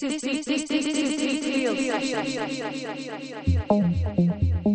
this is this is this is this is this is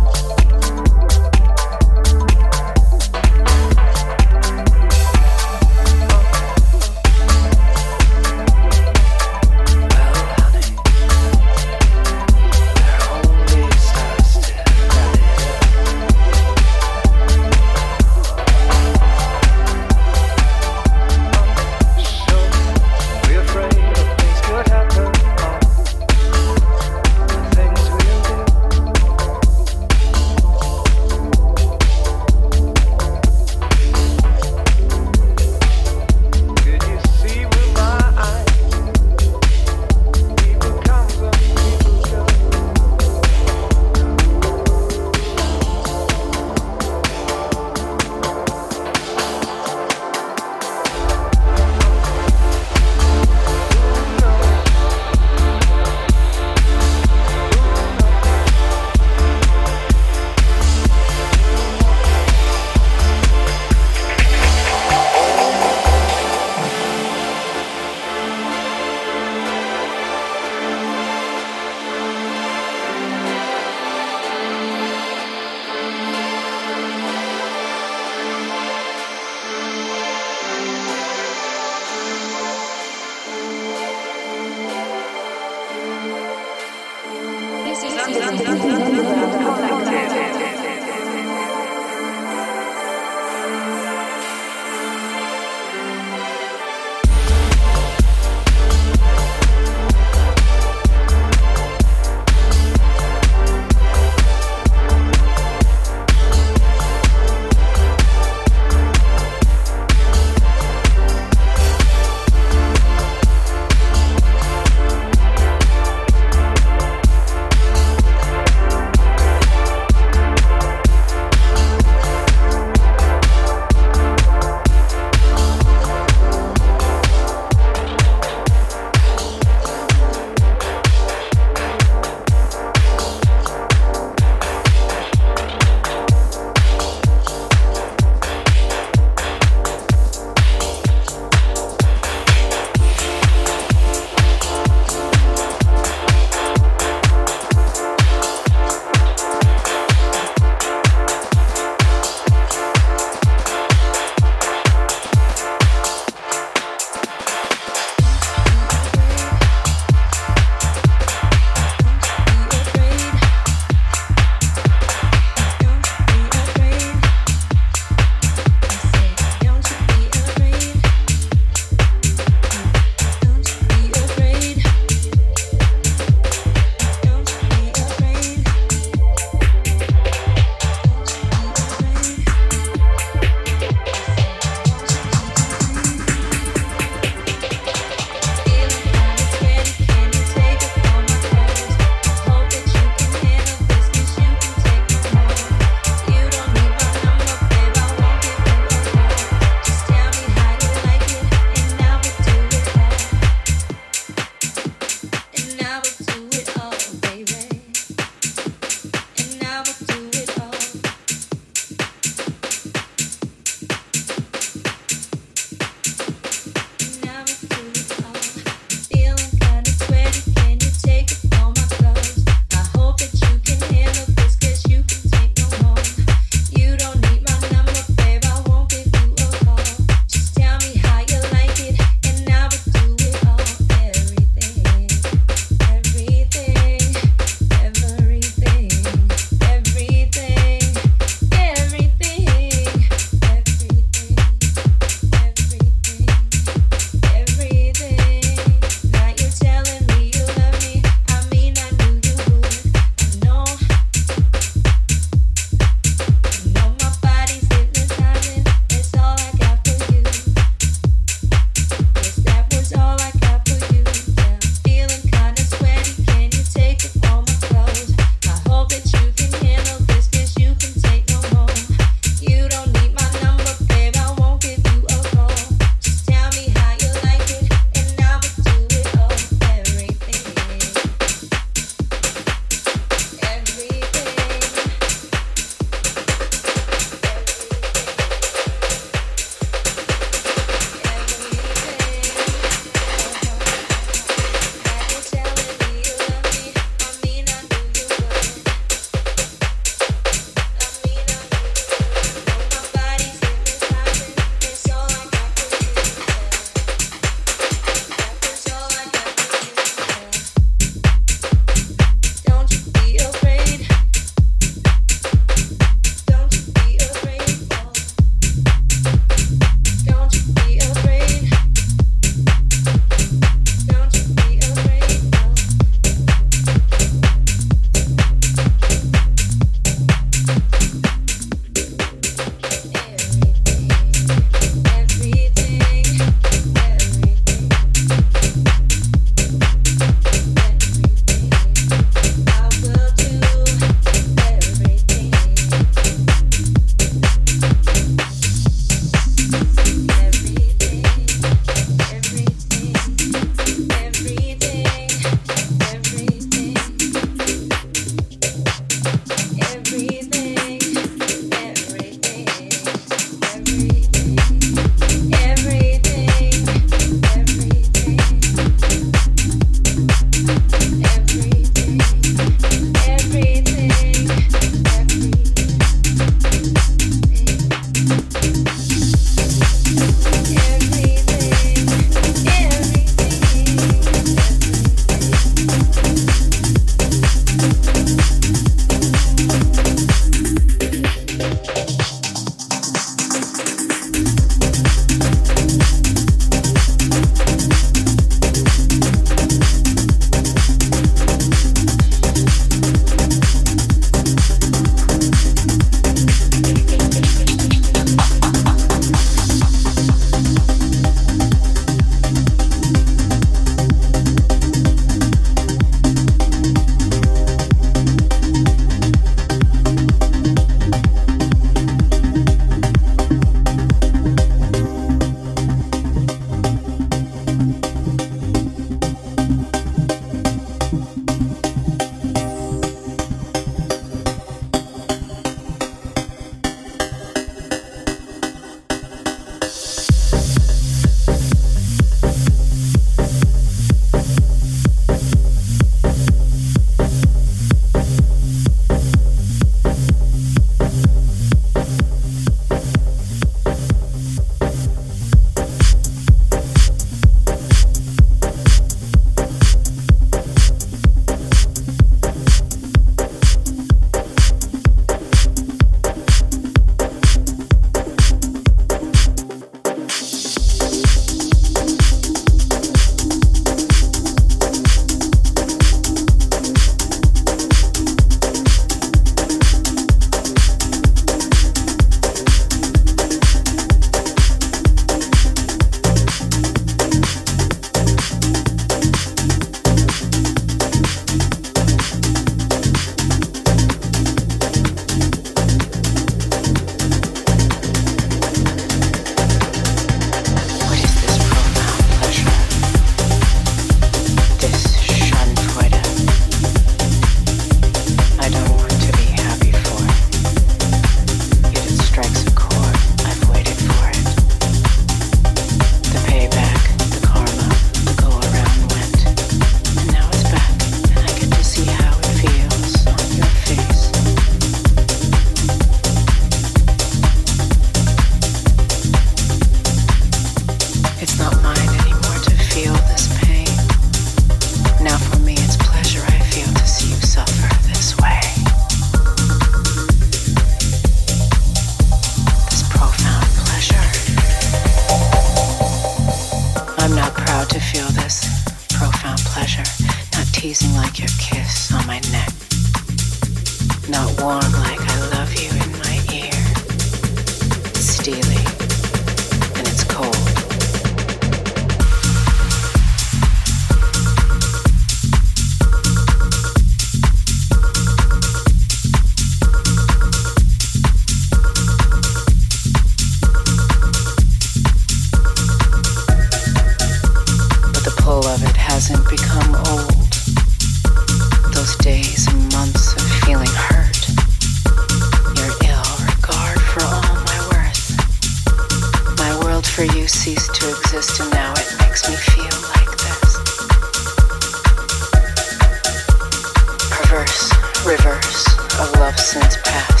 since past.